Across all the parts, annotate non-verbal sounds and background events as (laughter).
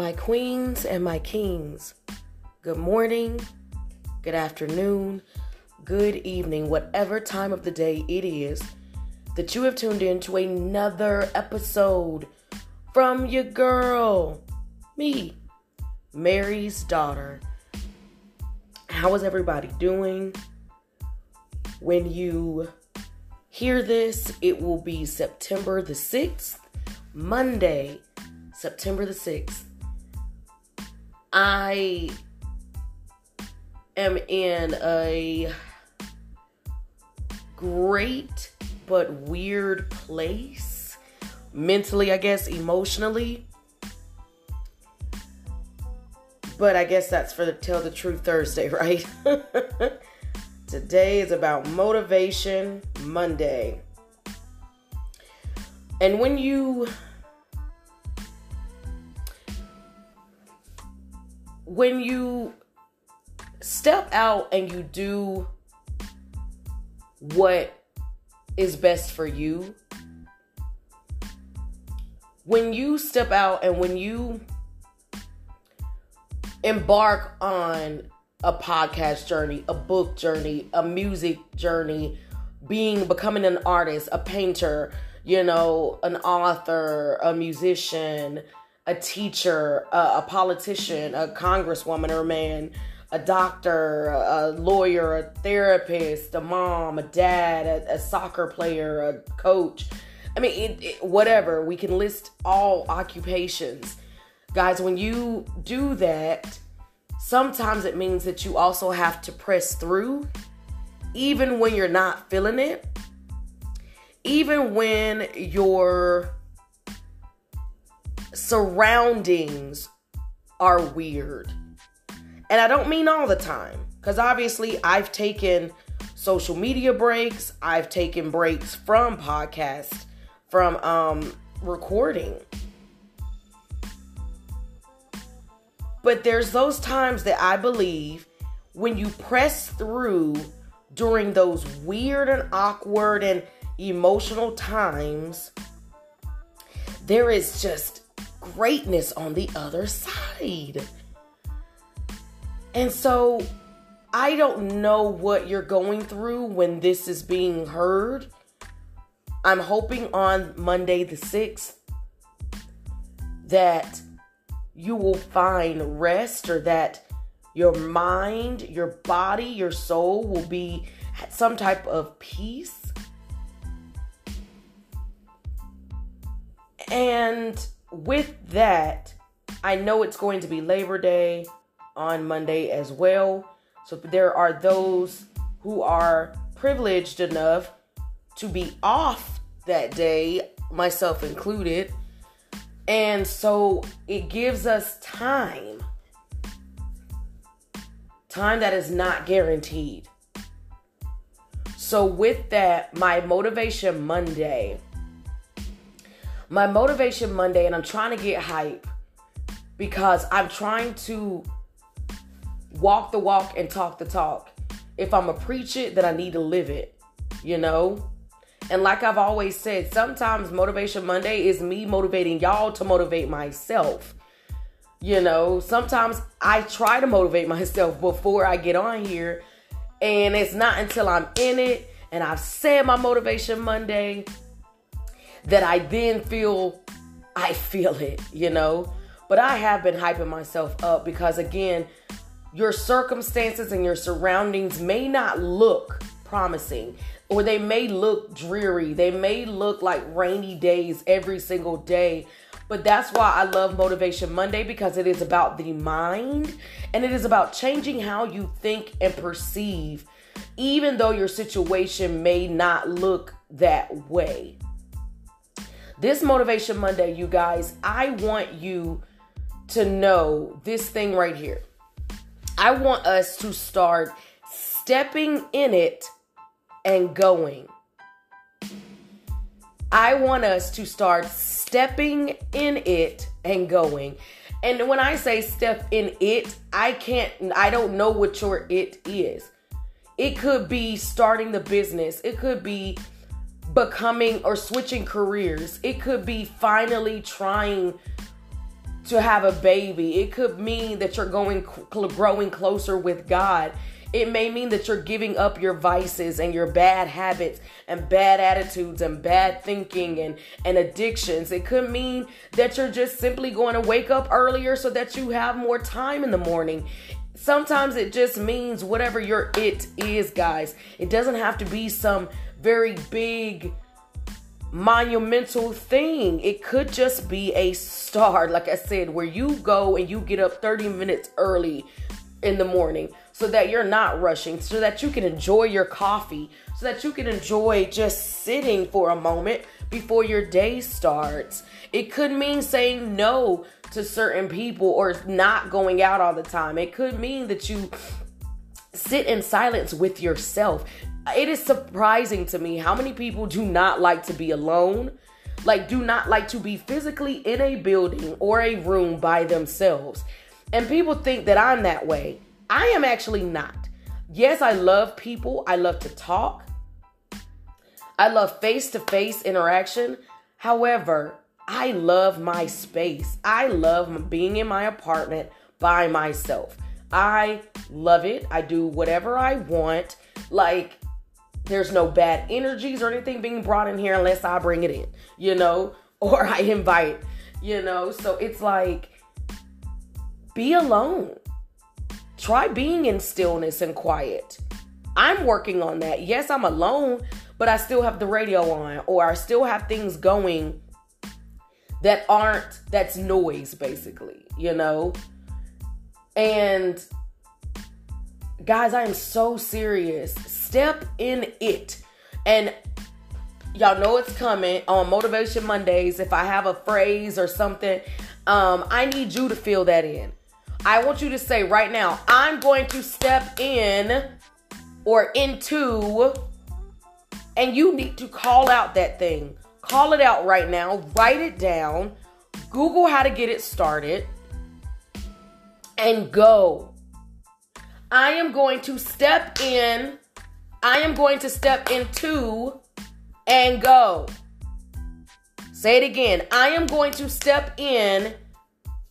My queens and my kings, good morning, good afternoon, good evening, whatever time of the day it is that you have tuned in to another episode from your girl, me, Mary's daughter. How is everybody doing? When you hear this, it will be September the 6th, Monday, September the 6th. I am in a great but weird place mentally, I guess, emotionally. But I guess that's for the Tell the Truth Thursday, (laughs) right? Today is about Motivation Monday. And when you when you step out and you do what is best for you, when you step out and when you embark on a podcast journey, a book journey, a music journey, being becoming an artist, a painter, you know, an author, a musician, a teacher, a, a politician, a congresswoman or man, a doctor, a lawyer, a therapist, a mom, a dad, a, a soccer player, a coach. I mean, it, it, whatever. We can list all occupations. Guys, when you do that, sometimes it means that you also have to press through, even when you're not feeling it, even when you're surroundings are weird. And I don't mean all the time, because obviously I've taken social media breaks, I've taken breaks from podcasts, from um, recording. But there's those times that I believe when you press through during those weird and awkward and emotional times, there is just greatness on the other side. And so I don't know what you're going through when this is being heard. I'm hoping on Monday the 6th that you will find rest or that your mind, your body, your soul will be at some type of peace. And with that, I know it's going to be Labor Day on Monday as well. So there are those who are privileged enough to be off that day, myself included. And so it gives us time. Time that is not guaranteed. So, with that, my Motivation Monday my motivation Monday, and I'm trying to get hype because I'm trying to walk the walk and talk the talk. If I'm a preach it, then I need to live it, you know? And like I've always said, sometimes Motivation Monday is me motivating y'all to motivate myself. You know, sometimes I try to motivate (laughs) myself before I get on here, and it's not until I'm in it and I've said my Motivation Monday that I then feel I feel it, you know. But I have been hyping myself up because again, your circumstances and your surroundings may not look promising or they may look dreary. They may look like rainy days every single day. But that's why I love Motivation Monday because it is about the mind and it is about changing how you think and perceive, even though your situation may not look that way. This Motivation Monday, you guys, I want you to know this thing right here. I want us to start stepping in it and going. I want us to start stepping in it and going. And when I say step in it, I can't, I don't know what your it is. It could be starting the business, it could be becoming or switching careers. It could be finally trying to have a baby. It could mean that you're going growing closer with God. It may mean that you're giving up your vices and your bad habits and bad attitudes and bad thinking and, and addictions. It could mean that you're just simply going to wake up earlier so that you have more time in the morning. Sometimes it just means whatever your it is, guys. It doesn't have to be some very big monumental thing. It could just be a start, like I said, where you go and you get up 30 minutes early in the morning so that you're not rushing, so that you can enjoy your coffee, so that you can enjoy just sitting for a moment before your day starts. It could mean saying no to certain people or not going out all the time. It could mean that you sit in silence with yourself. It is surprising to me how many people do not like to be alone, like, do not like to be physically in a building or a room by themselves. And people think that I'm that way. I am actually not. Yes, I love people. I love to talk. I love face to face interaction. However, I love my space. I love being in my apartment by myself. I love it. I do whatever I want. Like, there's no bad energies or anything being brought in here unless I bring it in, you know, (laughs) or I invite, you know. So it's like, be alone. Try being in stillness and quiet. I'm working on that. Yes, I'm alone, but I still have the radio on or I still have things going that aren't that's noise basically, you know? And guys, I am so serious. Step in it. And y'all know it's coming on Motivation Mondays. If I have a phrase or something, um, I need you to fill that in. I want you to say right now, I'm going to step in or into, and you need to call out that thing. Call it out right now. Write it down. Google how to get it started and go. I am going to step in. I am going to step into and go. Say it again. I am going to step in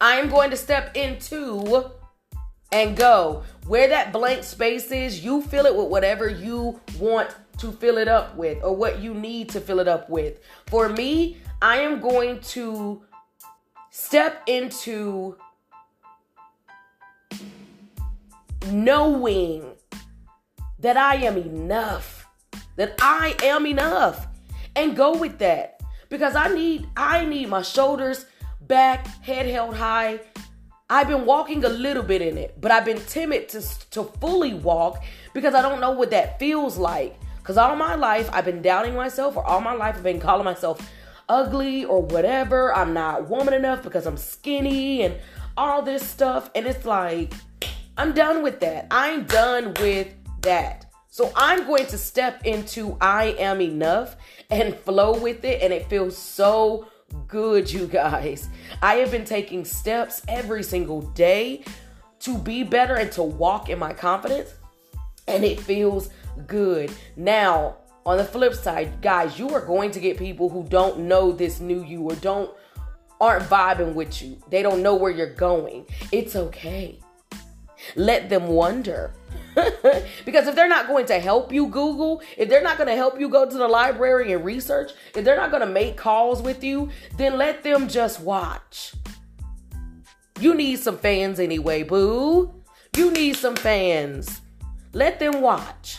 I am going to step into and go. Where that blank space is, you fill it with whatever you want to fill it up with or what you need to fill it up with. For me, I am going to step into knowing that I am enough. That I am enough. And go with that. Because I need I need my shoulders back, head held high. I've been walking a little bit in it, but I've been timid to, to fully walk because I don't know what that feels like. Because all my life, I've been doubting myself, or all my life, I've been calling myself ugly or whatever. I'm not woman enough because I'm skinny and all this stuff. And it's like, I'm done with that. I'm done with that. So I'm going to step into I am enough and (laughs) flow with it. And it feels so good, you guys. I have been taking steps every single day to be better and to walk in my confidence, and it feels good. Now, on the flip side, guys, you are going to get people who don't know this new you or don't aren't vibing with you. They don't know where you're going. It's okay. Let them wonder. (laughs) because if they're not going to help you Google, if they're not going to help you go to the library and research, if they're not going to make calls with you, then let them just watch. You need some fans anyway, boo. You need some fans. Let them watch.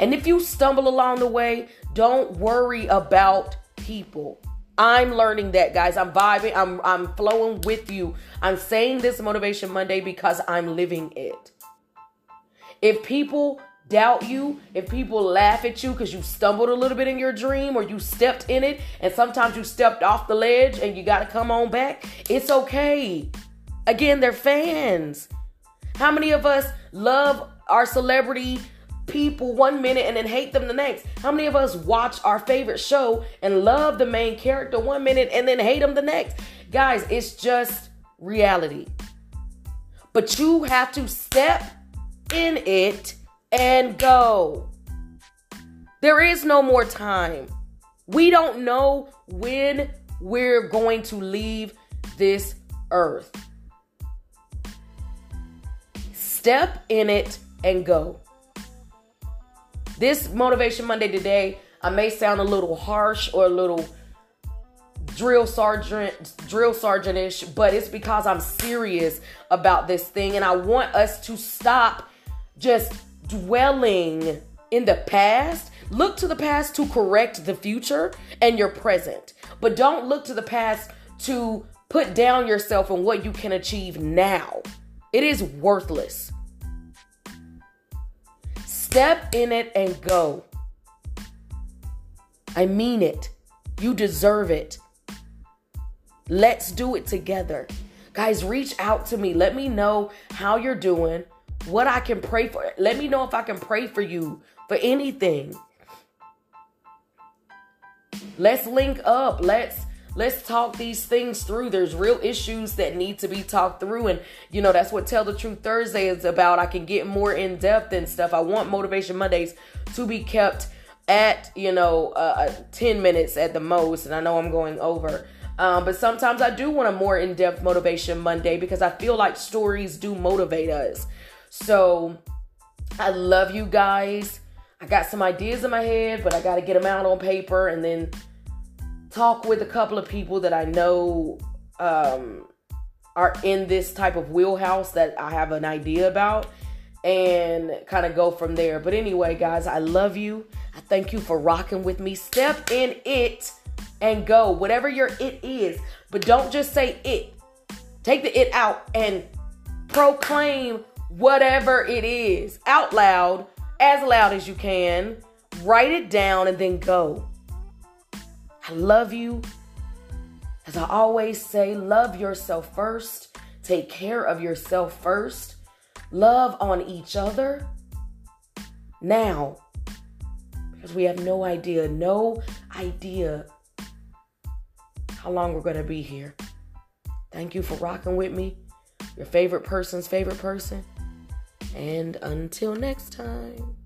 And if you stumble along the way, don't worry about people. I'm learning that, guys. I'm vibing. I'm I'm flowing with you. I'm saying this motivation Monday because I'm living it. If people doubt you, if people laugh at you because you stumbled a little bit in your dream or you stepped in it and sometimes you stepped off the ledge and you got to come on back, it's okay. Again, they're fans. How many of us love our celebrity people one minute and then hate them the next? How many of us watch our favorite show and love the main character one minute and then hate them the next? Guys, it's just reality. But you have to step in it and go. There is no more time. We don't know when we're going to leave this earth. Step in it and go. This Motivation Monday today, I may sound a little harsh or a little drill sergeant drill sergeantish but it's because i'm serious about this thing and i want us to stop just dwelling in the past. Look to the past to correct the future and your present but don't look to the past to put down yourself and what you can achieve now. It is worthless step in it and go i mean it you deserve it Let's do it together. Guys, reach out to me. Let me know how you're doing, what I can pray for. Let me know if I can pray for you for anything. Let's link up. Let's let's talk these things through. There's real issues that need to be talked through and you know that's what Tell the Truth Thursday is about. I can get more in depth and stuff. I want Motivation Mondays to be kept at, you know, uh, 10 minutes at the most and I know I'm going over. Um, but sometimes I do want a more in depth motivation Monday because I feel like stories do motivate us. So I love you guys. I got some ideas in my head, but I got to get them out on paper and then talk with a couple of people that I know um, are in this type of wheelhouse that I have an idea about and kind of go from there. But anyway, guys, I love you. I thank you for rocking with me. Step in it and go, whatever your it is. But don't just say it. Take the it out and proclaim whatever it is out loud, as loud as you can. Write it down and then go. I love you. As I always say, love yourself first. Take care of yourself first. Love on each other. Now, because we have no idea, no idea how long we're going to be here. Thank you for rocking with me, your favorite person's favorite person. And until next time.